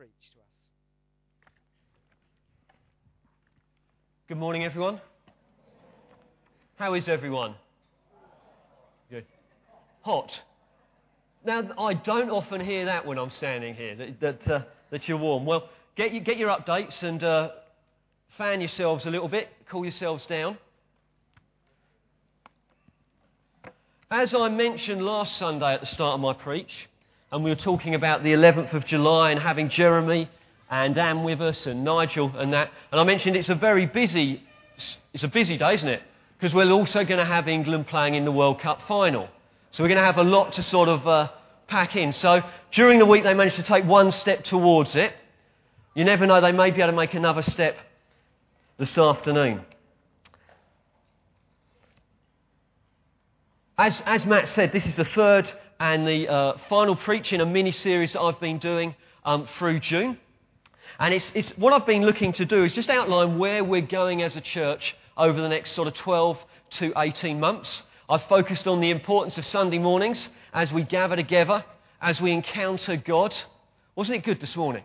preach to us. Good morning, everyone. How is everyone? Good. Hot. Now, I don't often hear that when I'm standing here, that, that, uh, that you're warm. Well, get, you, get your updates and uh, fan yourselves a little bit, cool yourselves down. As I mentioned last Sunday at the start of my preach, and we were talking about the 11th of July and having Jeremy and Anne with us and Nigel and that, and I mentioned it's a very busy, it's a busy day, isn't it? Because we're also going to have England playing in the World Cup final. So we're going to have a lot to sort of uh, pack in. So during the week they managed to take one step towards it. You never know, they may be able to make another step this afternoon. As, as Matt said, this is the third and the uh, final preach in a mini series that I've been doing um, through June. And it's, it's, what I've been looking to do is just outline where we're going as a church over the next sort of 12 to 18 months. I've focused on the importance of Sunday mornings as we gather together, as we encounter God. Wasn't it good this morning?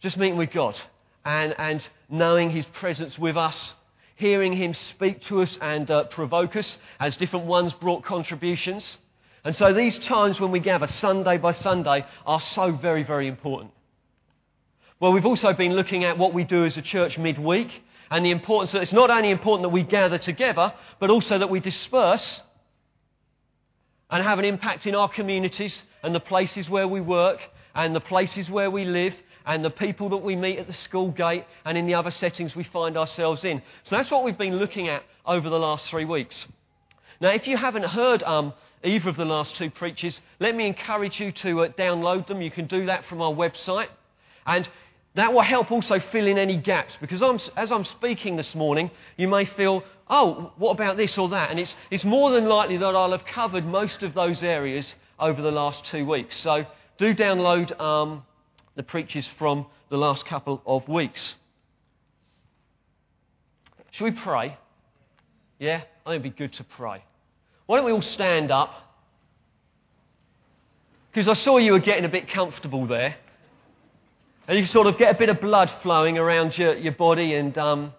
Just meeting with God and, and knowing His presence with us hearing him speak to us and uh, provoke us as different ones brought contributions. And so these times when we gather Sunday by Sunday are so very, very important. Well, we've also been looking at what we do as a church midweek and the importance that it's not only important that we gather together, but also that we disperse and have an impact in our communities and the places where we work and the places where we live and the people that we meet at the school gate and in the other settings we find ourselves in. So that's what we've been looking at over the last three weeks. Now, if you haven't heard um, either of the last two preaches, let me encourage you to uh, download them. You can do that from our website. And that will help also fill in any gaps because I'm, as I'm speaking this morning, you may feel, oh, what about this or that? And it's, it's more than likely that I'll have covered most of those areas over the last two weeks. So do download um, the preaches from the last couple of weeks. Shall we pray? Yeah? I think it'd be good to pray. Why don't we all stand up? Because I saw you were getting a bit comfortable there. And you sort of get a bit of blood flowing around your, your body and um,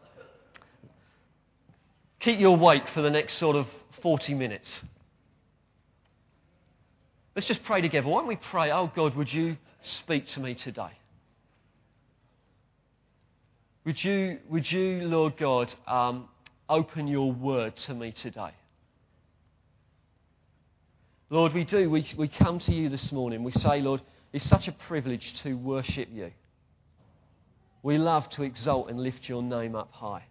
keep you awake for the next sort of 40 minutes. Let's just pray together. Why don't we pray, oh God, would you speak to me today. Would you, would you Lord God, um, open your word to me today? Lord, we do. We, we come to you this morning. We say, Lord, it's such a privilege to worship you. We love to exalt and lift your name up high.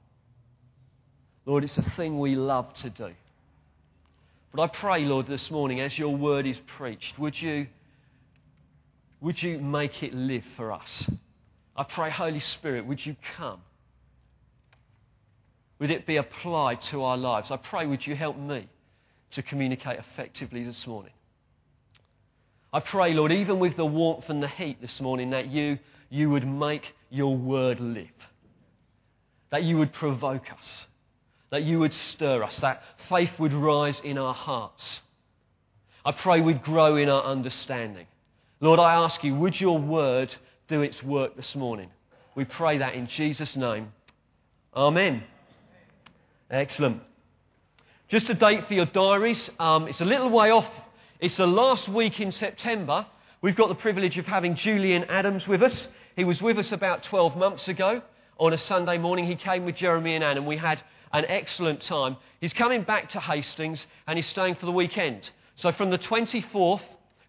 Lord, it's a thing we love to do. But I pray, Lord, this morning, as your word is preached, would you would you make it live for us? I pray, Holy Spirit, would you come? Would it be applied to our lives? I pray, would you help me to communicate effectively this morning? I pray, Lord, even with the warmth and the heat this morning, that you, you would make your word live. That you would provoke us. That you would stir us. That faith would rise in our hearts. I pray we'd grow in our understanding. Lord, I ask you, would your word do its work this morning? We pray that in Jesus' name. Amen. Excellent. Just a date for your diaries. Um, it's a little way off. It's the last week in September. We've got the privilege of having Julian Adams with us. He was with us about 12 months ago on a Sunday morning. He came with Jeremy and Anne, and we had an excellent time. He's coming back to Hastings and he's staying for the weekend. So from the 24th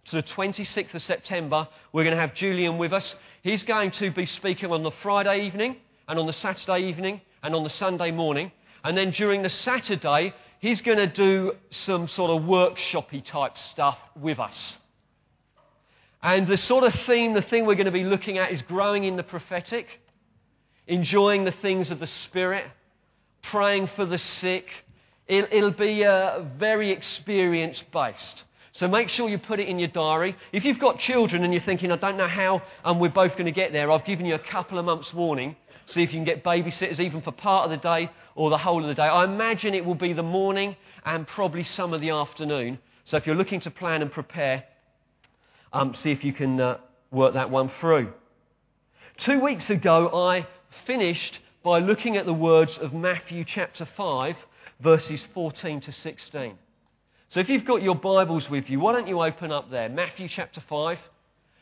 to the 26th of September, we're going to have Julian with us. He's going to be speaking on the Friday evening and on the Saturday evening and on the Sunday morning. And then during the Saturday, he's going to do some sort of workshopy type stuff with us. And the sort of theme, the thing we're going to be looking at is growing in the prophetic, enjoying the things of the Spirit, praying for the sick. It'll, be uh, very experience based. So make sure you put it in your diary. If you've got children and you're thinking, I don't know how um, we're both going to get there, I've given you a couple of months' warning. See if you can get babysitters even for part of the day or the whole of the day. I imagine it will be the morning and probably some of the afternoon. So if you're looking to plan and prepare, um, see if you can uh, work that one through. Two weeks ago, I finished by looking at the words of Matthew chapter 5, verses 14 to 16. So if you've got your Bibles with you, why don't you open up there? Matthew chapter 5.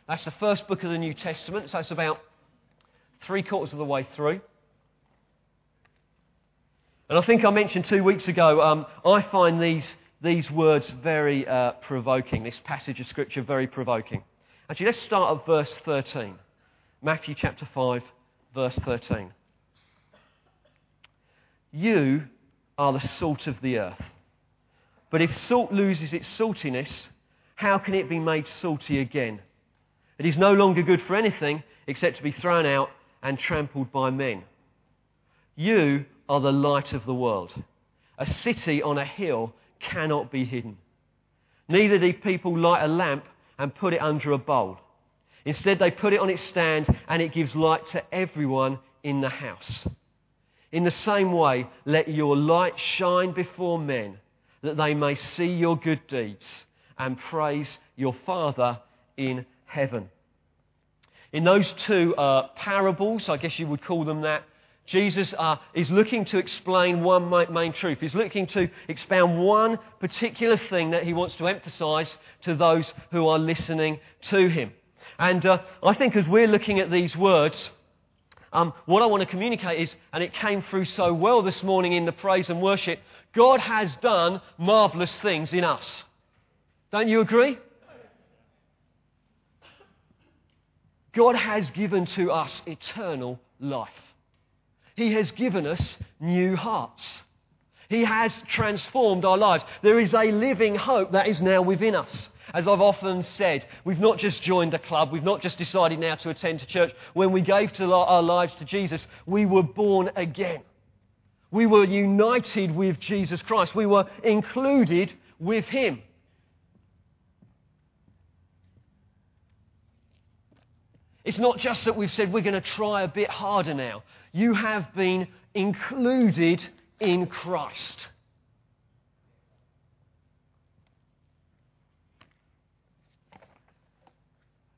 That's the first book of the New Testament, so it's about three quarters of the way through. And I think I mentioned two weeks ago, um, I find these, these words very uh, provoking, this passage of Scripture very provoking. Actually, let's start at verse 13. Matthew chapter 5, verse 13. You are the salt of the earth. But if salt loses its saltiness, how can it be made salty again? It is no longer good for anything except to be thrown out and trampled by men. You are the light of the world. A city on a hill cannot be hidden. Neither do people light a lamp and put it under a bowl. Instead, they put it on its stand and it gives light to everyone in the house. In the same way, let your light shine before men, that they may see your good deeds and praise your Father in heaven. In those two uh, parables, I guess you would call them that, Jesus uh, is looking to explain one main truth. He's looking to expound one particular thing that he wants to emphasize to those who are listening to him. And uh, I think as we're looking at these words, um, what I want to communicate is, and it came through so well this morning in the praise and worship, God has done marvelous things in us. Don't you agree? God has given to us eternal life. He has given us new hearts. He has transformed our lives. There is a living hope that is now within us. As I've often said, we've not just joined a club, we've not just decided now to attend a church. When we gave our lives to Jesus, we were born again. We were united with Jesus Christ. We were included with Him. It's not just that we've said we're going to try a bit harder now. You have been included in Christ.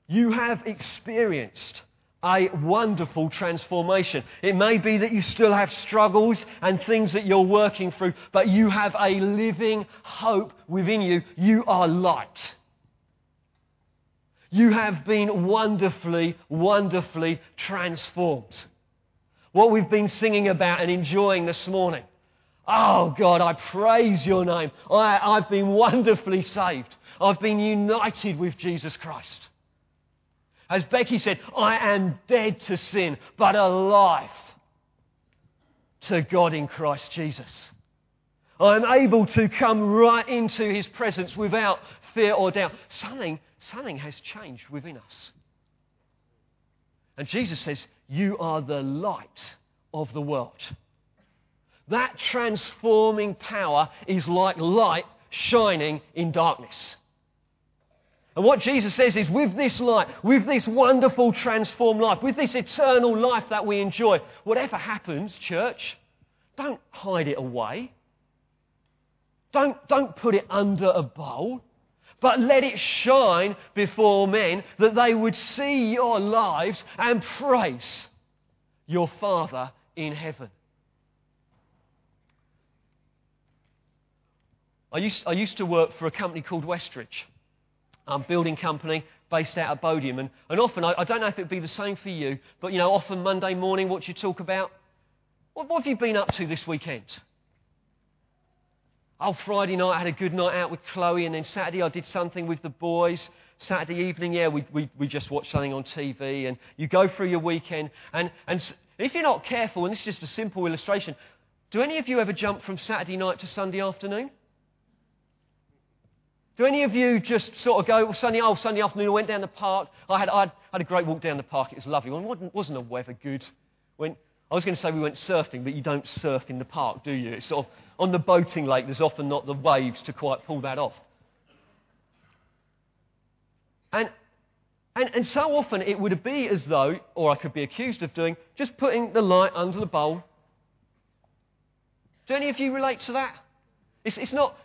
You have experienced a wonderful transformation. It may be that you still have struggles and things that you're working through, but you have a living hope within you. You are light. You have been wonderfully, wonderfully transformed. What we've been singing about and enjoying this morning. Oh God, I praise your name. I, I've been wonderfully saved. I've been united with Jesus Christ. As Becky said, I am dead to sin, but alive to God in Christ Jesus. I am able to come right into his presence without fear or doubt. Something something has changed within us. And Jesus says, You are the light of the world. That transforming power is like light shining in darkness. And what Jesus says is, with this light, with this wonderful transformed life, with this eternal life that we enjoy, whatever happens, church, don't hide it away. Don't, don't put it under a bowl but let it shine before men that they would see your lives and praise your Father in heaven. I used, I used to work for a company called Westridge, a building company based out of Bodiam. And, and often, I, I don't know if it'd be the same for you, but you know, often Monday morning, what you talk about, what, what have you been up to this weekend? Oh, Friday night I had a good night out with Chloe, and then Saturday I did something with the boys. Saturday evening, yeah, we, we, we just watched something on TV, and you go through your weekend. And, and if you're not careful, and this is just a simple illustration, do any of you ever jump from Saturday night to Sunday afternoon? Do any of you just sort of go, well, Sunday, oh, Sunday afternoon, I went down the park. I had, I had a great walk down the park. It was lovely. Well, wasn't, wasn't the weather good? Went, I was going to say we went surfing, but you don't surf in the park, do you? It's sort of on the boating lake, there's often not the waves to quite pull that off. And, and, and so often it would be as though, or I could be accused of doing, just putting the light under the bowl. Do any of you relate to that? It's, it's not.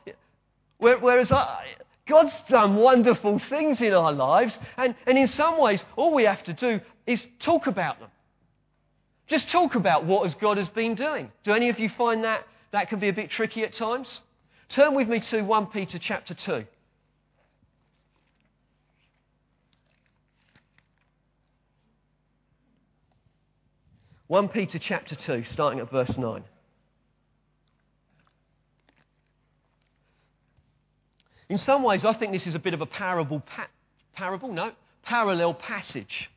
Whereas I, God's done wonderful things in our lives, and, and in some ways, all we have to do is talk about them. Just talk about what as God has been doing. Do any of you find that that can be a bit tricky at times? Turn with me to 1 Peter chapter 2. One Peter chapter two, starting at verse nine. In some ways, I think this is a bit of a parable, pa- parable, no, parallel passage.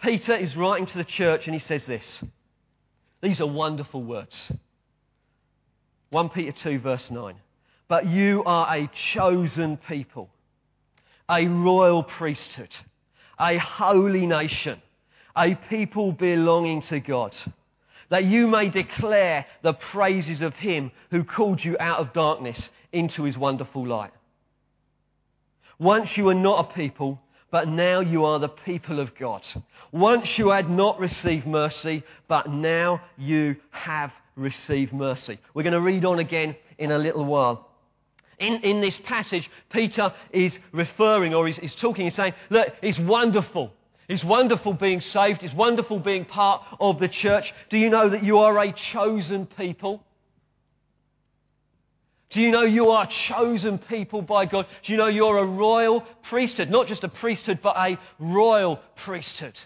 Peter is writing to the church and he says this. These are wonderful words. 1 Peter 2, verse 9. But you are a chosen people, a royal priesthood, a holy nation, a people belonging to God, that you may declare the praises of Him who called you out of darkness into His wonderful light. Once you were not a people, but now you are the people of God. Once you had not received mercy, but now you have received mercy. We're going to read on again in a little while. In, in this passage, Peter is referring or he's, he's talking, he's saying, Look, it's wonderful. It's wonderful being saved. It's wonderful being part of the church. Do you know that you are a chosen people? Do you know you are chosen people by God? Do you know you're a royal priesthood? Not just a priesthood, but a royal priesthood.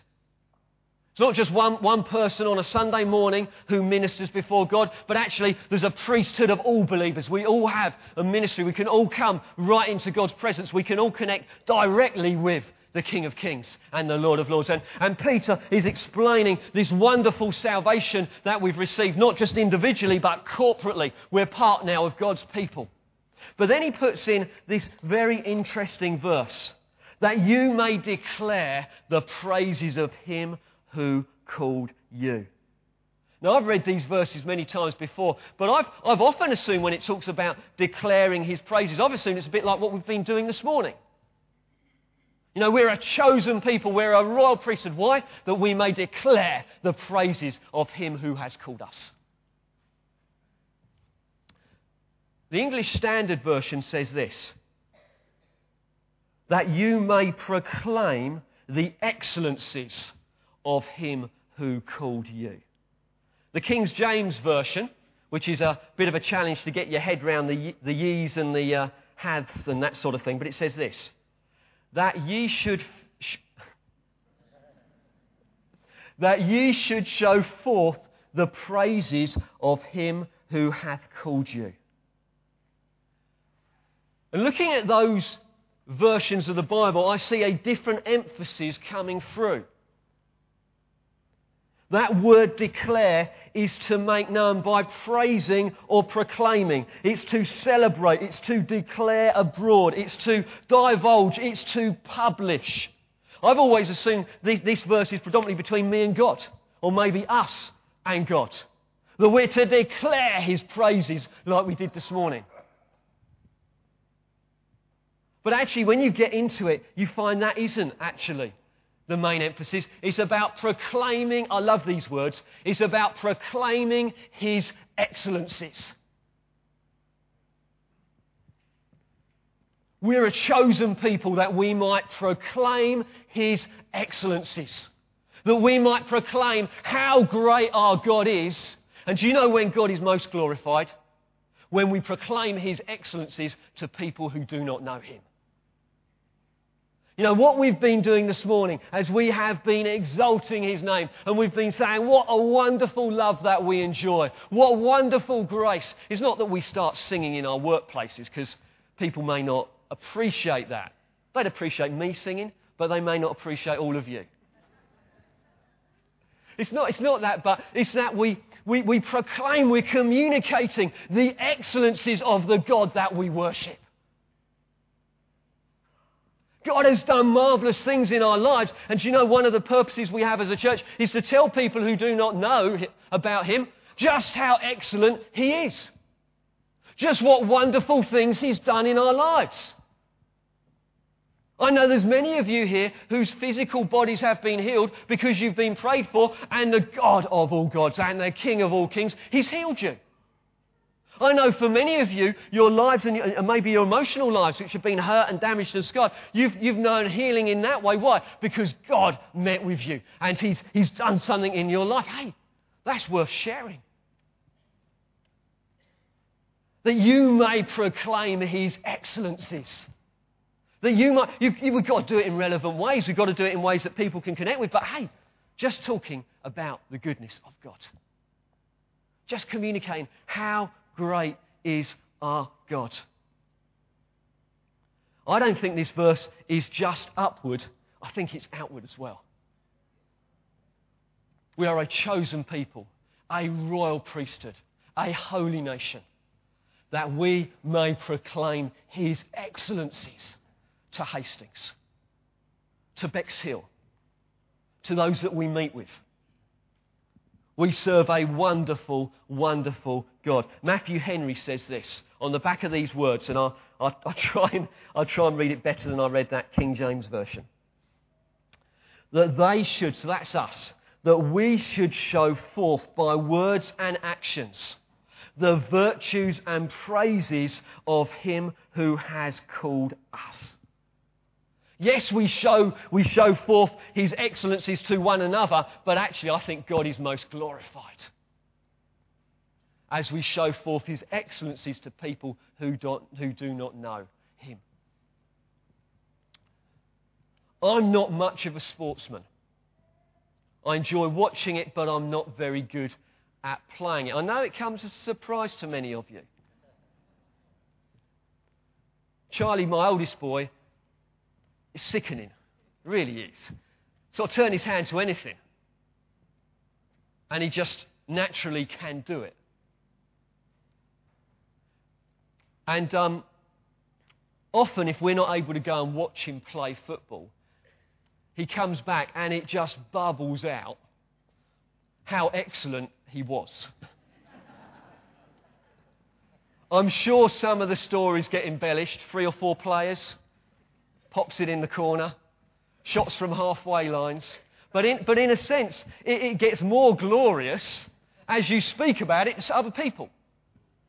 It's not just one, one person on a Sunday morning who ministers before God, but actually there's a priesthood of all believers. We all have a ministry. We can all come right into God's presence. We can all connect directly with the King of Kings and the Lord of Lords. And, and Peter is explaining this wonderful salvation that we've received, not just individually, but corporately. We're part now of God's people. But then he puts in this very interesting verse that you may declare the praises of him who called you. Now, I've read these verses many times before, but I've, I've often assumed when it talks about declaring his praises, I've assumed it's a bit like what we've been doing this morning. You know, we're a chosen people, we're a royal priesthood. Why? That we may declare the praises of him who has called us. The English Standard Version says this that you may proclaim the excellencies of him who called you. The King James Version, which is a bit of a challenge to get your head around the, the ye's and the uh, haths and that sort of thing, but it says this that ye should that ye should show forth the praises of him who hath called you. And looking at those versions of the Bible, I see a different emphasis coming through. That word declare is to make known by praising or proclaiming. It's to celebrate. It's to declare abroad. It's to divulge. It's to publish. I've always assumed this verse is predominantly between me and God, or maybe us and God. That we're to declare His praises like we did this morning. But actually, when you get into it, you find that isn't actually the main emphasis. It's about proclaiming, I love these words, it's about proclaiming His excellencies. We're a chosen people that we might proclaim His excellencies. That we might proclaim how great our God is. And do you know when God is most glorified? When we proclaim His excellencies to people who do not know Him. You know, what we've been doing this morning as we have been exalting His name and we've been saying, what a wonderful love that we enjoy. What wonderful grace. It's not that we start singing in our workplaces because people may not appreciate that. They'd appreciate me singing, but they may not appreciate all of you. It's not, it's not that, but it's that we, we, we proclaim, we're communicating the excellencies of the God that we worship. God has done marvelous things in our lives. And you know, one of the purposes we have as a church is to tell people who do not know about Him just how excellent He is. Just what wonderful things He's done in our lives. I know there's many of you here whose physical bodies have been healed because you've been prayed for, and the God of all gods and the King of all kings, He's healed you. I know for many of you, your lives and, and maybe your emotional lives, which have been hurt and damaged and scarred, you've, you've known healing in that way. Why? Because God met with you and he's, he's done something in your life. Hey, that's worth sharing. That you may proclaim His excellencies. That you might, you, you've got to do it in relevant ways. We've got to do it in ways that people can connect with. But hey, just talking about the goodness of God. Just communicating how great is our God. I don't think this verse is just upward, I think it's outward as well. We are a chosen people, a royal priesthood, a holy nation, that we may proclaim his excellencies to Hastings, to Bexhill, to those that we meet with. We serve a wonderful, wonderful God. Matthew Henry says this on the back of these words, and I'll, I'll, I'll, try, and, I'll try and read it better than I read that King James Version. That they should, so that's us, that we should show forth by words and actions the virtues and praises of Him who has called us. Yes, we show, we show forth his excellencies to one another, but actually, I think God is most glorified as we show forth his excellencies to people who, don't, who do not know him. I'm not much of a sportsman. I enjoy watching it, but I'm not very good at playing it. I know it comes as a surprise to many of you. Charlie, my oldest boy, is sickening. It really is. Sort of turn his hand to anything. And he just naturally can do it. And um, often, if we're not able to go and watch him play football, he comes back and it just bubbles out how excellent he was. I'm sure some of the stories get embellished, three or four players pops it in the corner, shots from halfway lines. But in, but in a sense, it, it gets more glorious as you speak about it to other people,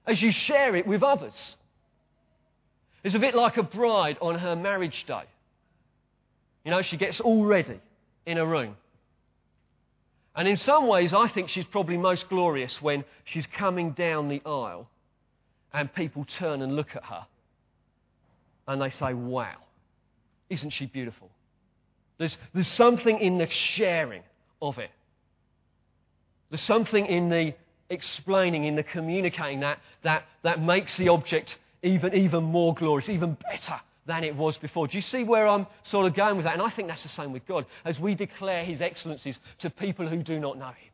as you share it with others. It's a bit like a bride on her marriage day. You know, she gets all ready in a room. And in some ways, I think she's probably most glorious when she's coming down the aisle and people turn and look at her and they say, Wow. Isn't she beautiful? There's, there's something in the sharing of it. There's something in the explaining, in the communicating that, that, that makes the object even, even more glorious, even better than it was before. Do you see where I'm sort of going with that? And I think that's the same with God. As we declare His excellencies to people who do not know Him,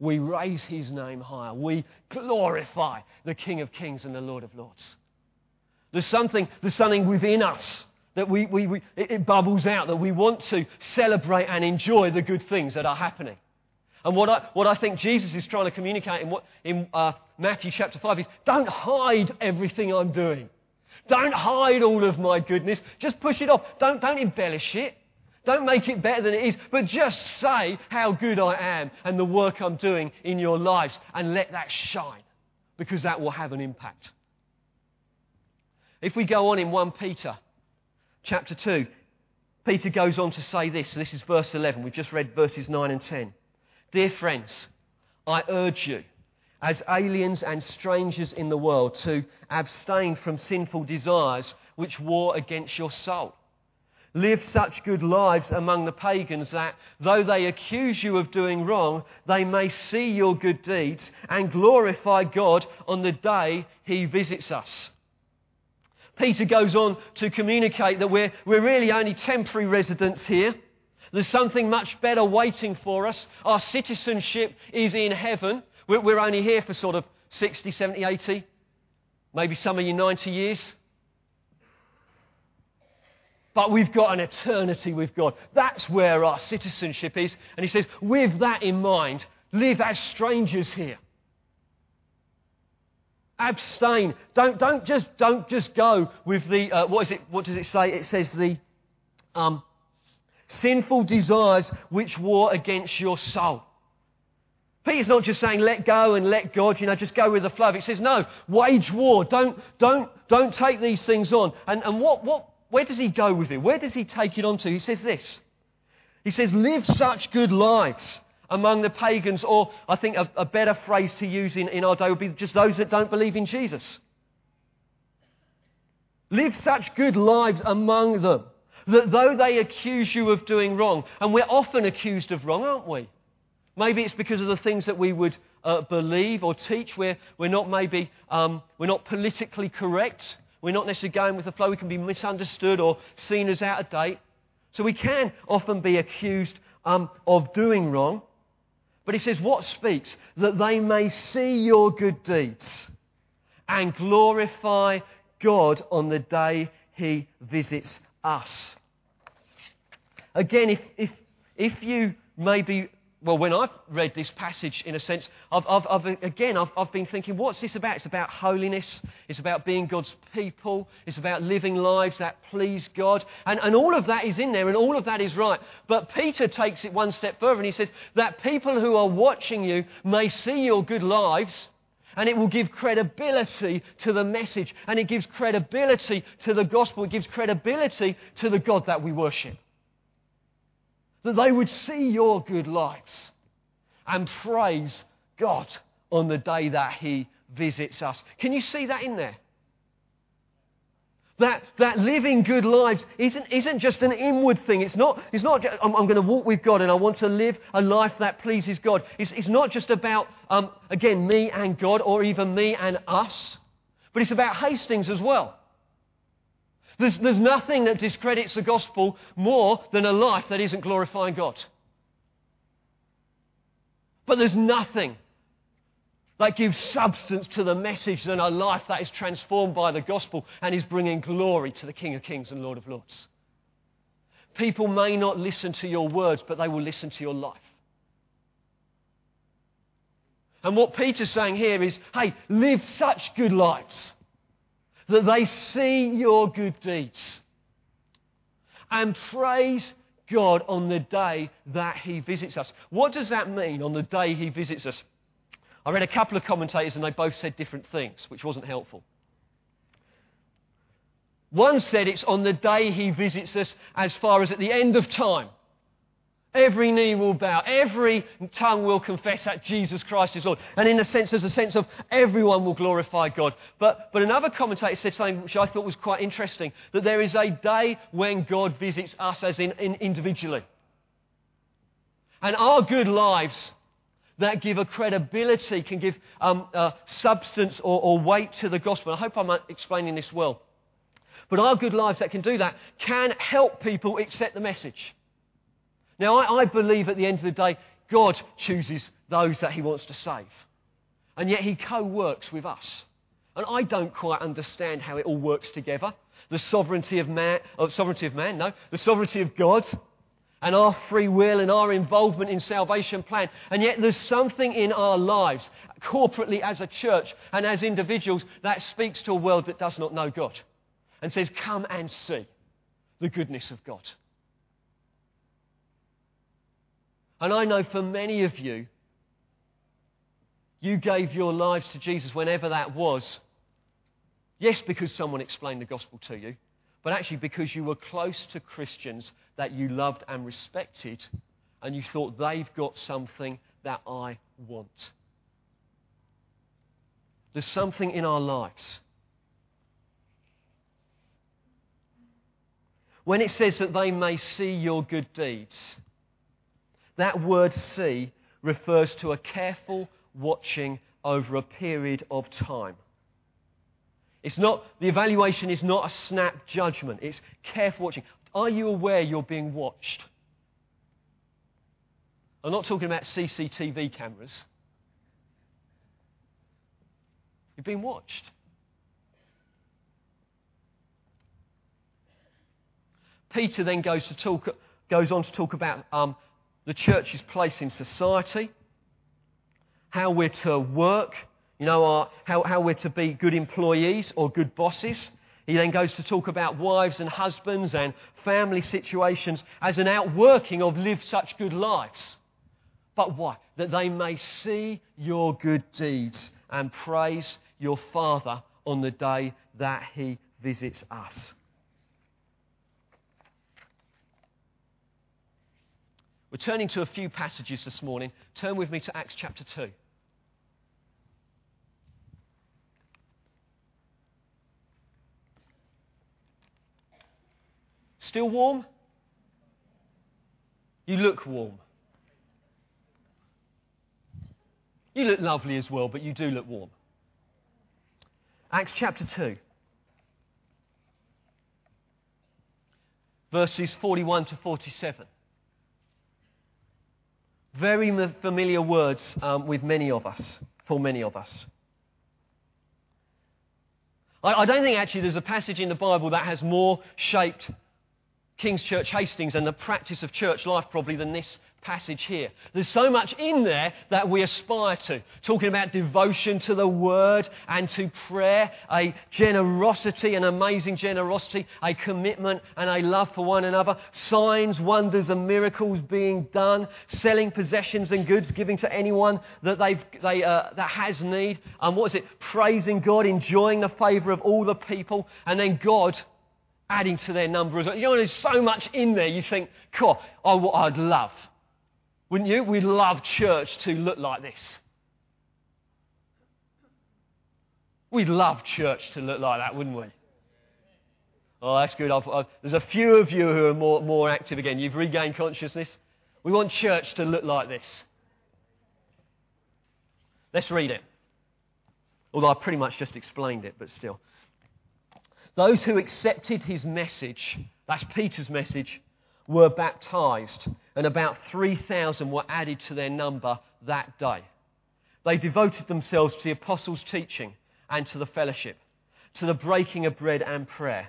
we raise His name higher. We glorify the King of Kings and the Lord of Lords. There's something, there's something within us that we, we, we, it bubbles out, that we want to celebrate and enjoy the good things that are happening. And what I, what I think Jesus is trying to communicate in, what, in uh, Matthew chapter 5 is don't hide everything I'm doing. Don't hide all of my goodness. Just push it off. Don't, don't embellish it. Don't make it better than it is, but just say how good I am and the work I'm doing in your lives and let that shine because that will have an impact. If we go on in 1 Peter chapter 2, Peter goes on to say this. This is verse 11. We've just read verses 9 and 10. Dear friends, I urge you, as aliens and strangers in the world, to abstain from sinful desires which war against your soul. Live such good lives among the pagans that, though they accuse you of doing wrong, they may see your good deeds and glorify God on the day He visits us. Peter goes on to communicate that we're, we're really only temporary residents here. There's something much better waiting for us. Our citizenship is in heaven. We're, we're only here for sort of 60, 70, 80, maybe some of you 90 years. But we've got an eternity with God. That's where our citizenship is. And he says, with that in mind, live as strangers here. Abstain. Don't, don't, just, don't just go with the, uh, what, is it, what does it say? It says the um, sinful desires which war against your soul. Peter's not just saying let go and let God, you know, just go with the flow. He says, no, wage war. Don't, don't, don't take these things on. And, and what, what, where does he go with it? Where does he take it on to? He says this. He says, live such good lives among the pagans, or I think a, a better phrase to use in, in our day would be just those that don't believe in Jesus. Live such good lives among them that though they accuse you of doing wrong, and we're often accused of wrong, aren't we? Maybe it's because of the things that we would uh, believe or teach. We're, we're not maybe um, we're not politically correct. We're not necessarily going with the flow. We can be misunderstood or seen as out of date. So we can often be accused um, of doing wrong. But he says, What speaks? That they may see your good deeds and glorify God on the day he visits us. Again, if, if, if you maybe well, when I've read this passage, in a sense, I've, I've, I've, again, I've, I've been thinking, what's this about? It's about holiness. It's about being God's people. It's about living lives that please God. And, and all of that is in there, and all of that is right. But Peter takes it one step further, and he says that people who are watching you may see your good lives, and it will give credibility to the message, and it gives credibility to the gospel. It gives credibility to the God that we worship that they would see your good lives and praise God on the day that He visits us. Can you see that in there? That, that living good lives isn't, isn't just an inward thing. It's not, it's not just, I'm, I'm going to walk with God and I want to live a life that pleases God. It's, it's not just about, um, again, me and God or even me and us, but it's about Hastings as well. There's, there's nothing that discredits the gospel more than a life that isn't glorifying God. But there's nothing that gives substance to the message than a life that is transformed by the gospel and is bringing glory to the King of Kings and Lord of Lords. People may not listen to your words, but they will listen to your life. And what Peter's saying here is hey, live such good lives that they see your good deeds and praise God on the day that He visits us. What does that mean on the day He visits us? I read a couple of commentators and they both said different things, which wasn't helpful. One said it's on the day He visits us as far as at the end of time. Every knee will bow. Every tongue will confess that Jesus Christ is Lord. And in a sense, there's a sense of everyone will glorify God. But, but another commentator said something which I thought was quite interesting that there is a day when God visits us as in, in individually. And our good lives that give a credibility, can give um, uh, substance or, or weight to the gospel. I hope I'm explaining this well. But our good lives that can do that can help people accept the message. Now, I, I believe at the end of the day, God chooses those that He wants to save. And yet He co works with us. And I don't quite understand how it all works together. The sovereignty of man, oh, sovereignty of man, no, the sovereignty of God, and our free will and our involvement in salvation plan. And yet there's something in our lives, corporately as a church and as individuals, that speaks to a world that does not know God and says, Come and see the goodness of God. And I know for many of you, you gave your lives to Jesus whenever that was. Yes, because someone explained the gospel to you, but actually because you were close to Christians that you loved and respected, and you thought they've got something that I want. There's something in our lives. When it says that they may see your good deeds, that word see refers to a careful watching over a period of time. It's not, the evaluation is not a snap judgment, it's careful watching. Are you aware you're being watched? I'm not talking about CCTV cameras. You've been watched. Peter then goes, to talk, goes on to talk about um, the church's place in society, how we're to work, you know, our, how, how we're to be good employees or good bosses. He then goes to talk about wives and husbands and family situations as an outworking of live such good lives. But why? That they may see your good deeds and praise your Father on the day that he visits us. We're turning to a few passages this morning. Turn with me to Acts chapter 2. Still warm? You look warm. You look lovely as well, but you do look warm. Acts chapter 2, verses 41 to 47. Very familiar words um, with many of us, for many of us. I, I don't think actually there's a passage in the Bible that has more shaped King's Church Hastings and the practice of church life probably than this passage here. There's so much in there that we aspire to. Talking about devotion to the Word and to prayer, a generosity, an amazing generosity, a commitment and a love for one another, signs, wonders, and miracles being done, selling possessions and goods, giving to anyone that, they've, they, uh, that has need. And um, what is it? Praising God, enjoying the favour of all the people, and then God adding to their number. You know, there's so much in there you think, cool, oh, what I'd love. Wouldn't you? We'd love church to look like this. We'd love church to look like that, wouldn't we? Oh, that's good. I've, I've, there's a few of you who are more, more active again. You've regained consciousness. We want church to look like this. Let's read it. Although I pretty much just explained it, but still. Those who accepted his message, that's Peter's message, were baptized, and about 3,000 were added to their number that day. They devoted themselves to the apostles' teaching and to the fellowship, to the breaking of bread and prayer.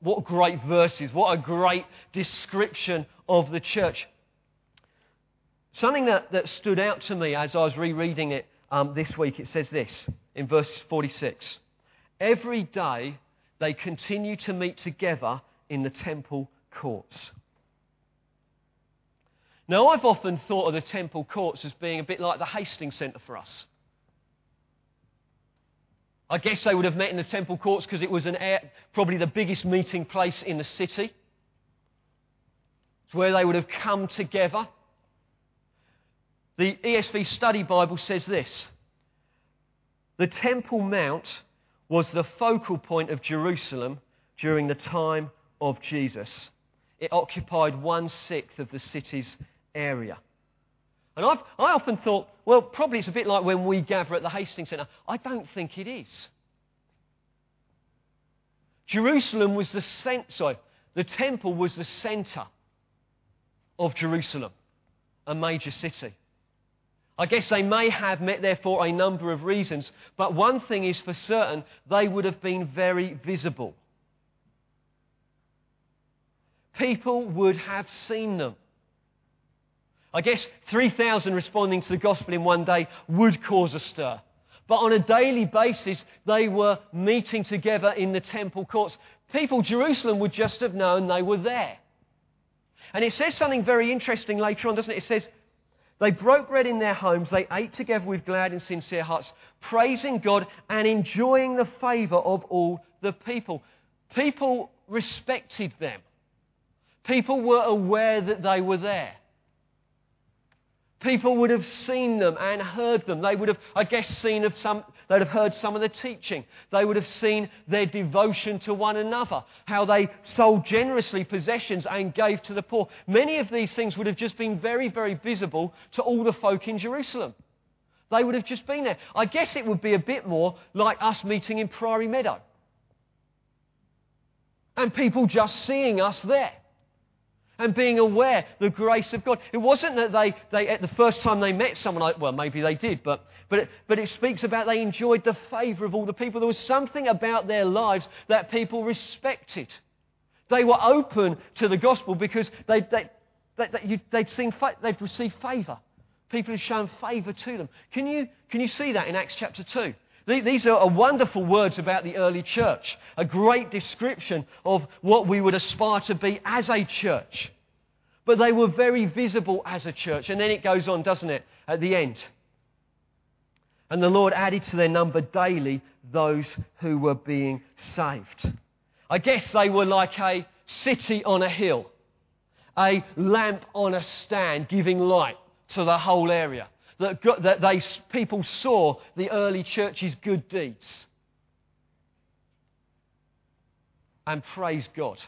what great verses. What a great description of the church. Something that, that stood out to me as I was rereading it um, this week, it says this in verse 46 Every day they continue to meet together in the temple courts. Now, I've often thought of the temple courts as being a bit like the Hastings Centre for us. I guess they would have met in the temple courts because it was air, probably the biggest meeting place in the city. It's where they would have come together. The ESV Study Bible says this The Temple Mount was the focal point of Jerusalem during the time of Jesus. It occupied one sixth of the city's area. And I've, I often thought, well, probably it's a bit like when we gather at the Hastings Centre. I don't think it is. Jerusalem was the sorry, the temple was the centre of Jerusalem, a major city. I guess they may have met there for a number of reasons, but one thing is for certain they would have been very visible. People would have seen them. I guess 3,000 responding to the gospel in one day would cause a stir. But on a daily basis, they were meeting together in the temple courts. People, Jerusalem would just have known they were there. And it says something very interesting later on, doesn't it? It says, they broke bread in their homes, they ate together with glad and sincere hearts, praising God and enjoying the favour of all the people. People respected them. People were aware that they were there. People would have seen them and heard them. They would have, I guess, seen of some, they'd have heard some of the teaching. They would have seen their devotion to one another, how they sold generously possessions and gave to the poor. Many of these things would have just been very, very visible to all the folk in Jerusalem. They would have just been there. I guess it would be a bit more like us meeting in Priory Meadow. And people just seeing us there. And being aware the grace of God. It wasn't that they, they at the first time they met someone, like, well, maybe they did, but, but, it, but it speaks about they enjoyed the favour of all the people. There was something about their lives that people respected. They were open to the gospel because they, they, they, they, they'd, seen, they'd received favour. People had shown favour to them. Can you, can you see that in Acts chapter 2? These are wonderful words about the early church, a great description of what we would aspire to be as a church. But they were very visible as a church. And then it goes on, doesn't it, at the end? And the Lord added to their number daily those who were being saved. I guess they were like a city on a hill, a lamp on a stand giving light to the whole area that, God, that they, people saw the early church's good deeds and praised God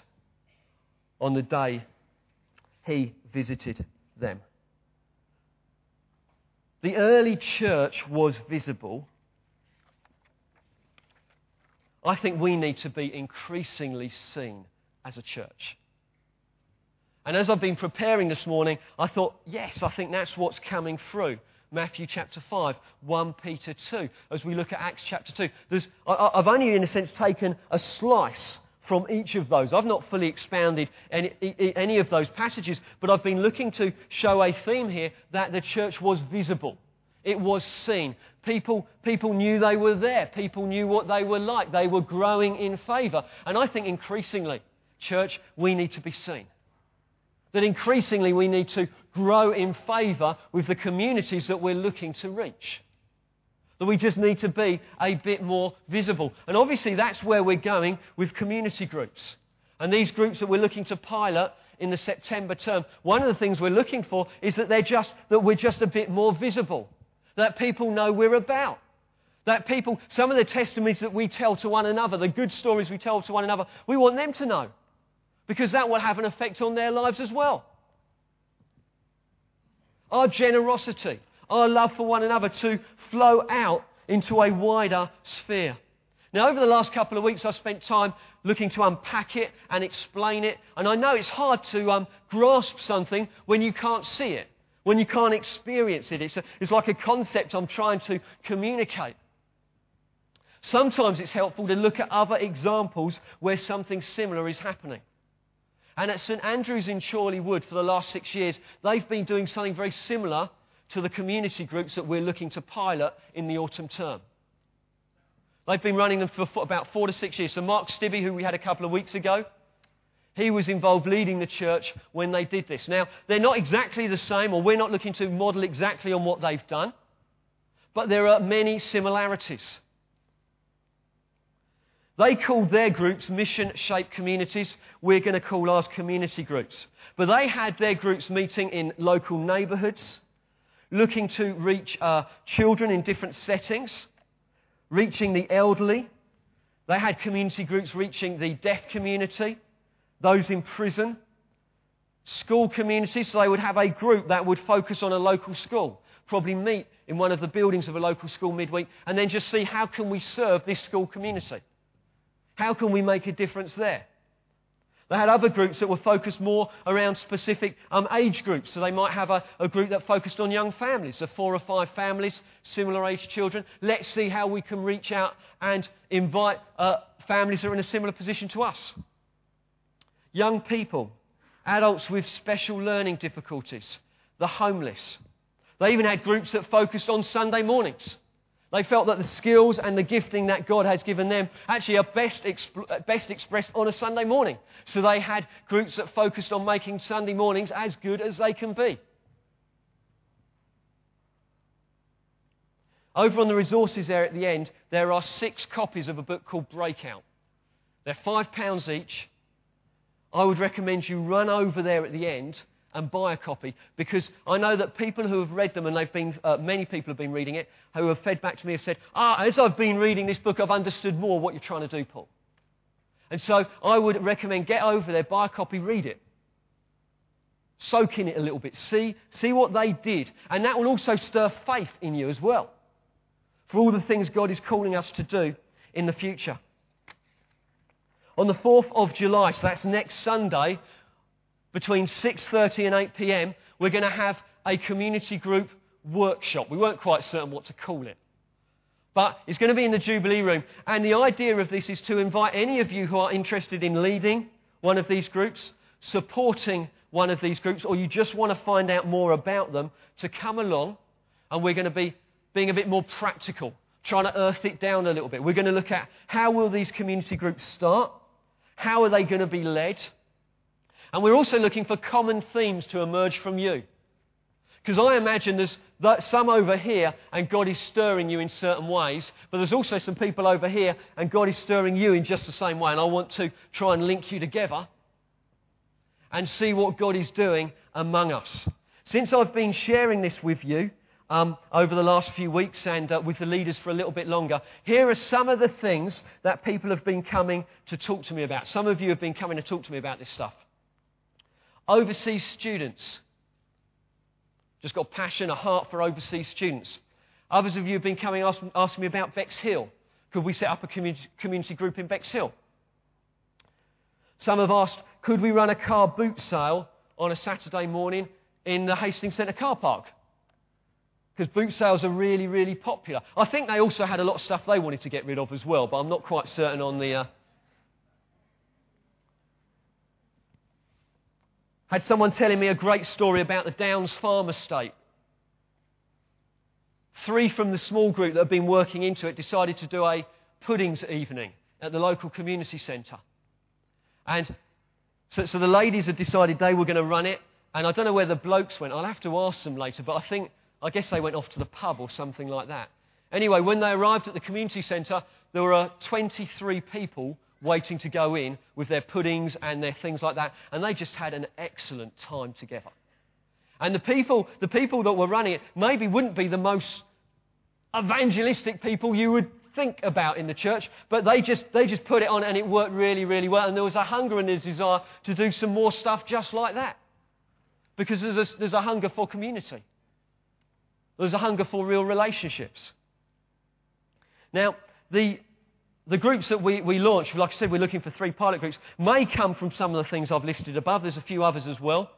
on the day he visited them. The early church was visible. I think we need to be increasingly seen as a church. And as I've been preparing this morning, I thought, yes, I think that's what's coming through. Matthew chapter 5, 1 Peter 2, as we look at Acts chapter 2. There's, I, I've only, in a sense, taken a slice from each of those. I've not fully expounded any, any of those passages, but I've been looking to show a theme here that the church was visible. It was seen. People, people knew they were there. People knew what they were like. They were growing in favour. And I think increasingly, church, we need to be seen. That increasingly we need to grow in favour with the communities that we're looking to reach. That we just need to be a bit more visible. And obviously, that's where we're going with community groups. And these groups that we're looking to pilot in the September term, one of the things we're looking for is that, they're just, that we're just a bit more visible. That people know we're about. That people, some of the testimonies that we tell to one another, the good stories we tell to one another, we want them to know. Because that will have an effect on their lives as well our generosity, our love for one another to flow out into a wider sphere. Now, over the last couple of weeks, I've spent time looking to unpack it and explain it. And I know it's hard to um, grasp something when you can't see it, when you can't experience it. It's, a, it's like a concept I'm trying to communicate. Sometimes it's helpful to look at other examples where something similar is happening. And at St Andrews in Chorleywood for the last six years, they've been doing something very similar to the community groups that we're looking to pilot in the autumn term. They've been running them for about four to six years. So, Mark Stibbe, who we had a couple of weeks ago, he was involved leading the church when they did this. Now, they're not exactly the same, or we're not looking to model exactly on what they've done, but there are many similarities. They called their groups mission shaped communities. We're going to call ours community groups. But they had their groups meeting in local neighbourhoods, looking to reach uh, children in different settings, reaching the elderly. They had community groups reaching the deaf community, those in prison, school communities. So they would have a group that would focus on a local school, probably meet in one of the buildings of a local school midweek, and then just see how can we serve this school community. How can we make a difference there? They had other groups that were focused more around specific um, age groups. So they might have a, a, group that focused on young families, so four or five families, similar age children. Let's see how we can reach out and invite uh, families that are in a similar position to us. Young people, adults with special learning difficulties, the homeless. They even had groups that focused on Sunday mornings. They felt that the skills and the gifting that God has given them actually are best, exp- uh, best expressed on a Sunday morning. So they had groups that focused on making Sunday mornings as good as they can be. Over on the resources there at the end, there are six copies of a book called Breakout. They're five pounds each. I would recommend you run over there at the end and buy a copy because I know that people who have read them, and they've been, uh, many people have been reading it, who have fed back to me have said, Ah, as I've been reading this book, I've understood more what you're trying to do, Paul. And so I would recommend get over there, buy a copy, read it. Soak in it a little bit. See, see what they did. And that will also stir faith in you as well for all the things God is calling us to do in the future. On the 4th of July, so that's next Sunday, between 6:30 and 8 p.m., we're going to have a community group workshop. We weren't quite certain what to call it. But it's going to be in the Jubilee Room. And the idea of this is to invite any of you who are interested in leading one of these groups, supporting one of these groups, or you just want to find out more about them, to come along. And we're going to be being a bit more practical, trying to earth it down a little bit. We're going to look at how will these community groups start? How are they going to be led? And we're also looking for common themes to emerge from you. Because I imagine there's some over here and God is stirring you in certain ways, but there's also some people over here and God is stirring you in just the same way. And I want to try and link you together and see what God is doing among us. Since I've been sharing this with you um, over the last few weeks and uh, with the leaders for a little bit longer, here are some of the things that people have been coming to talk to me about. Some of you have been coming to talk to me about this stuff. Overseas students just got passion, a heart for overseas students. Others of you have been coming asking, me about Bexhill. Could we set up a community, community group in Bexhill? Some have asked, could we run a car boot sale on a Saturday morning in the Hastings Centre car park? Because boot sales are really, really popular. I think they also had a lot of stuff they wanted to get rid of as well, but I'm not quite certain on the, uh, Had someone telling me a great story about the Downs Farm Estate. Three from the small group that had been working into it decided to do a puddings evening at the local community centre. And so, so the ladies had decided they were going to run it. And I don't know where the blokes went. I'll have to ask them later. But I think, I guess they went off to the pub or something like that. Anyway, when they arrived at the community centre, there were 23 people waiting to go in with their puddings and their things like that. And they just had an excellent time together. And the people, the people that were running it maybe wouldn't be the most evangelistic people you would think about in the church, but they just, they just put it on and it worked really, really well. And there was a hunger and a desire to do some more stuff just like that. Because there's a, there's a hunger for community, there's a hunger for real relationships. Now, the, the groups that we, we launch, like I said, we're looking for three pilot groups, may come from some of the things I've listed above. There's a few others as well.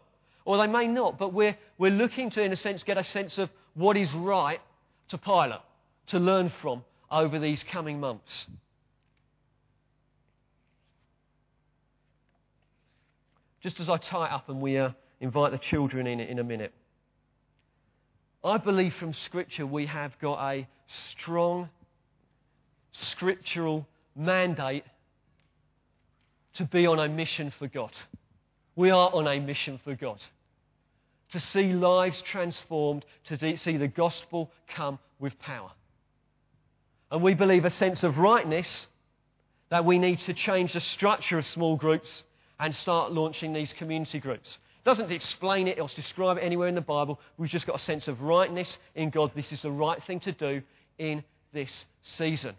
Or they may not, but we're, we're looking to, in a sense, get a sense of what is right to pilot, to learn from over these coming months. Just as I tie it up and we uh, invite the children in in a minute, I believe from Scripture we have got a strong scriptural mandate to be on a mission for God. We are on a mission for God. To see lives transformed, to see the gospel come with power. And we believe a sense of rightness that we need to change the structure of small groups and start launching these community groups. Doesn't explain it or describe it anywhere in the Bible. We've just got a sense of rightness in God. This is the right thing to do in this season.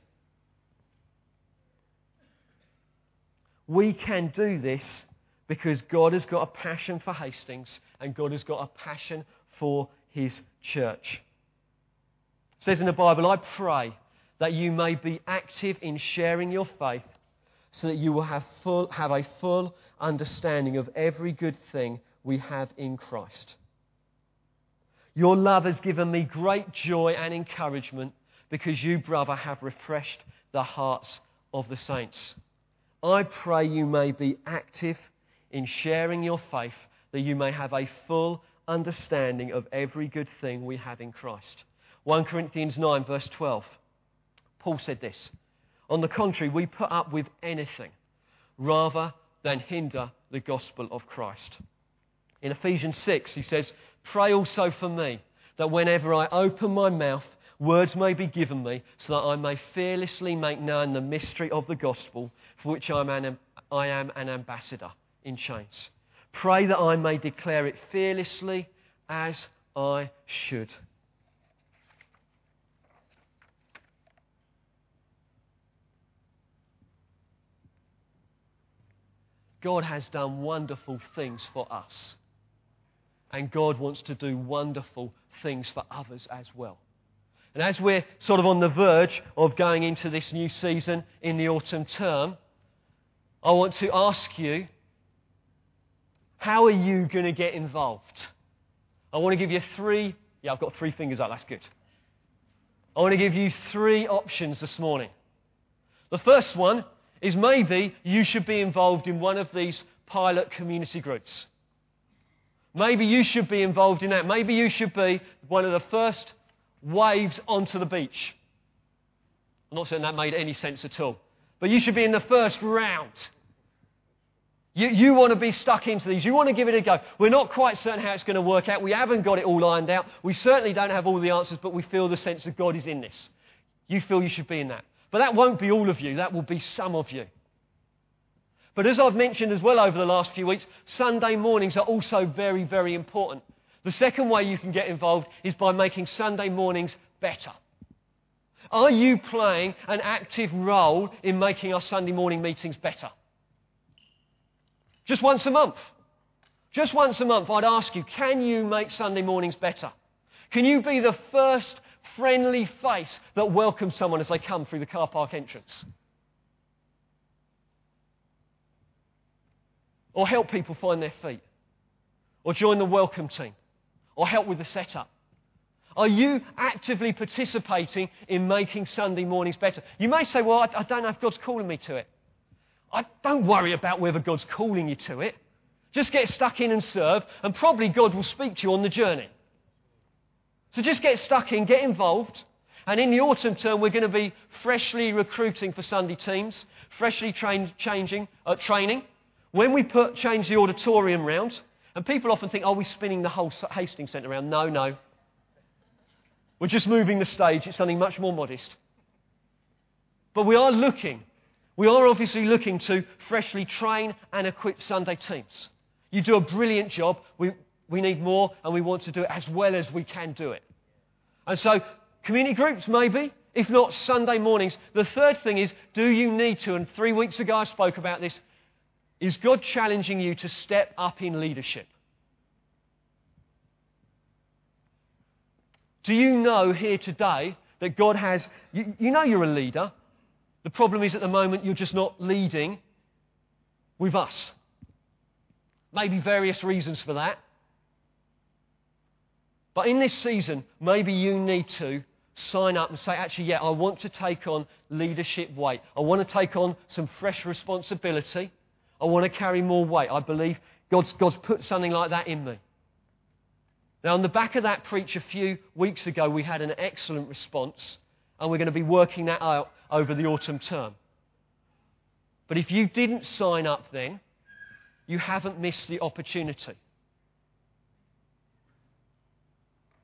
We can do this because God has got a passion for Hastings and God has got a passion for his church. It says in the Bible, I pray that you may be active in sharing your faith so that you will have, full, have a full understanding of every good thing we have in Christ. Your love has given me great joy and encouragement because you, brother, have refreshed the hearts of the saints. I pray you may be active in sharing your faith, that you may have a full understanding of every good thing we have in Christ. 1 Corinthians 9, verse 12. Paul said this On the contrary, we put up with anything rather than hinder the gospel of Christ. In Ephesians 6, he says, Pray also for me that whenever I open my mouth, words may be given me so that I may fearlessly make known the mystery of the gospel for which I am an, I am an ambassador in chains. Pray that I may declare it fearlessly as I should. God has done wonderful things for us. And God wants to do wonderful things for others as well. And as we're sort of on the verge of going into this new season in the autumn term, I want to ask you How are you going to get involved? I want to give you three. Yeah, I've got three fingers up. That's good. I want to give you three options this morning. The first one is maybe you should be involved in one of these pilot community groups. Maybe you should be involved in that. Maybe you should be one of the first waves onto the beach. I'm not saying that made any sense at all. But you should be in the first round. You, you want to be stuck into these. You want to give it a go. We're not quite certain how it's going to work out. We haven't got it all ironed out. We certainly don't have all the answers, but we feel the sense that God is in this. You feel you should be in that. But that won't be all of you, that will be some of you. But as I've mentioned as well over the last few weeks, Sunday mornings are also very, very important. The second way you can get involved is by making Sunday mornings better. Are you playing an active role in making our Sunday morning meetings better? Just once a month. Just once a month, I'd ask you can you make Sunday mornings better? Can you be the first friendly face that welcomes someone as they come through the car park entrance? Or help people find their feet? Or join the welcome team? Or help with the setup? Are you actively participating in making Sunday mornings better? You may say, Well, I, I don't know if God's calling me to it. I don't worry about whether God's calling you to it. Just get stuck in and serve, and probably God will speak to you on the journey. So just get stuck in, get involved. And in the autumn term, we're going to be freshly recruiting for Sunday teams, freshly trained, changing, uh, training. When we put, change the auditorium round, and people often think, oh, we're spinning the whole Hastings Centre around. No, no. We're just moving the stage. It's something much more modest. But we are looking, we are obviously looking to freshly train and equip Sunday teams. You do a brilliant job. We, we need more, and we want to do it as well as we can do it. And so, community groups, maybe, if not Sunday mornings. The third thing is, do you need to? And three weeks ago I spoke about this. Is God challenging you to step up in leadership? Do you know here today that God has, you, you, know you're a leader. The problem is at the moment you're just not leading with us. Maybe various reasons for that. But in this season, maybe you need to sign up and say, actually, yeah, I want to take on leadership weight. I want to take on some fresh responsibility. I want to carry more weight. I believe God's, God's put something like that in me. Now, on the back of that preach a few weeks ago, we had an excellent response, and we're going to be working that out over the autumn term. But if you didn't sign up then, you haven't missed the opportunity.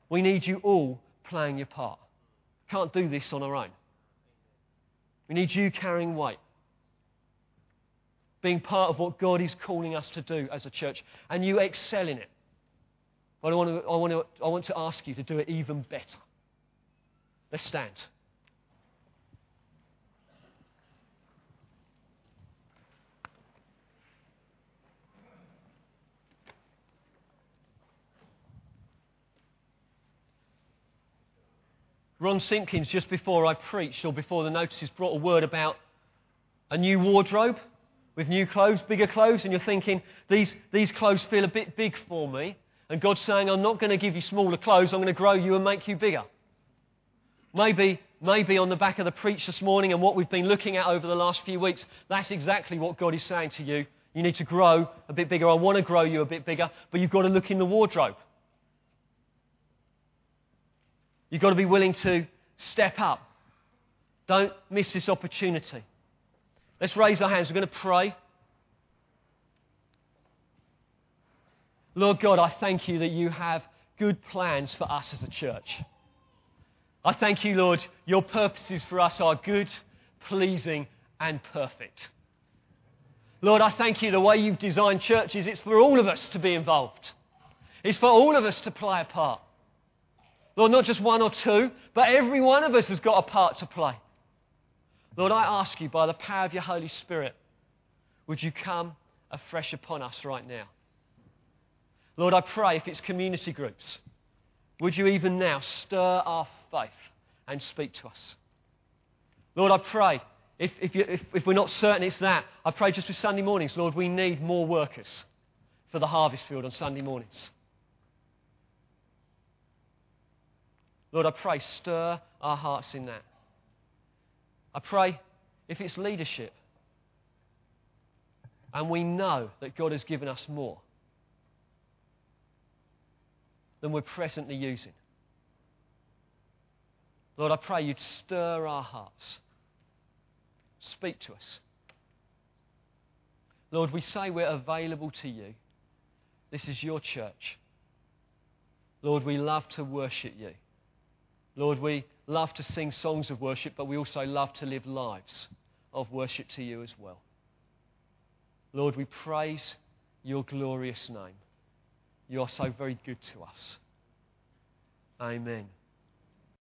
We need you all playing your part. Can't do this on our own. We need you carrying weight, being part of what God is calling us to do as a church, and you excel in it. But I want to, I want to, I want to ask you to do it even better. Let's stand. Ron Simpkins, just before I preached or before the notices, brought a word about a new wardrobe with new clothes, bigger clothes, and you're thinking, these, these clothes feel a bit big for me. And God's saying, I'm not going to give you smaller clothes, I'm going to grow you and make you bigger. Maybe, maybe on the back of the preach this morning and what we've been looking at over the last few weeks, that's exactly what God is saying to you. You need to grow a bit bigger. I want to grow you a bit bigger, but you've got to look in the wardrobe. You've got to be willing to step up. Don't miss this opportunity. Let's raise our hands. We're going to pray. Lord God, I thank you that you have good plans for us as a church. I thank you, Lord, your purposes for us are good, pleasing, and perfect. Lord, I thank you the way you've designed churches, it's for all of us to be involved. It's for all of us to play a part. Lord, not just one or two, but every one of us has got a part to play. Lord, I ask you by the power of your Holy Spirit, would you come afresh upon us right now? Lord, I pray if it's community groups, would you even now stir our faith and speak to us? Lord, I pray if, if, you, if, if we're not certain it's that, I pray just for Sunday mornings, Lord, we need more workers. for the harvest field on Sunday mornings. Lord, I pray, stir our hearts in that. I pray if it's leadership, and we know that God has given us more than we're presently using. Lord, I pray you'd stir our hearts. Speak to us. Lord, we say we're available to you. This is your church. Lord, we love to worship you. Lord, we love to sing songs of worship, but we also love to live lives of worship to you as well. Lord, we praise your glorious name. You are so very good to us. Amen.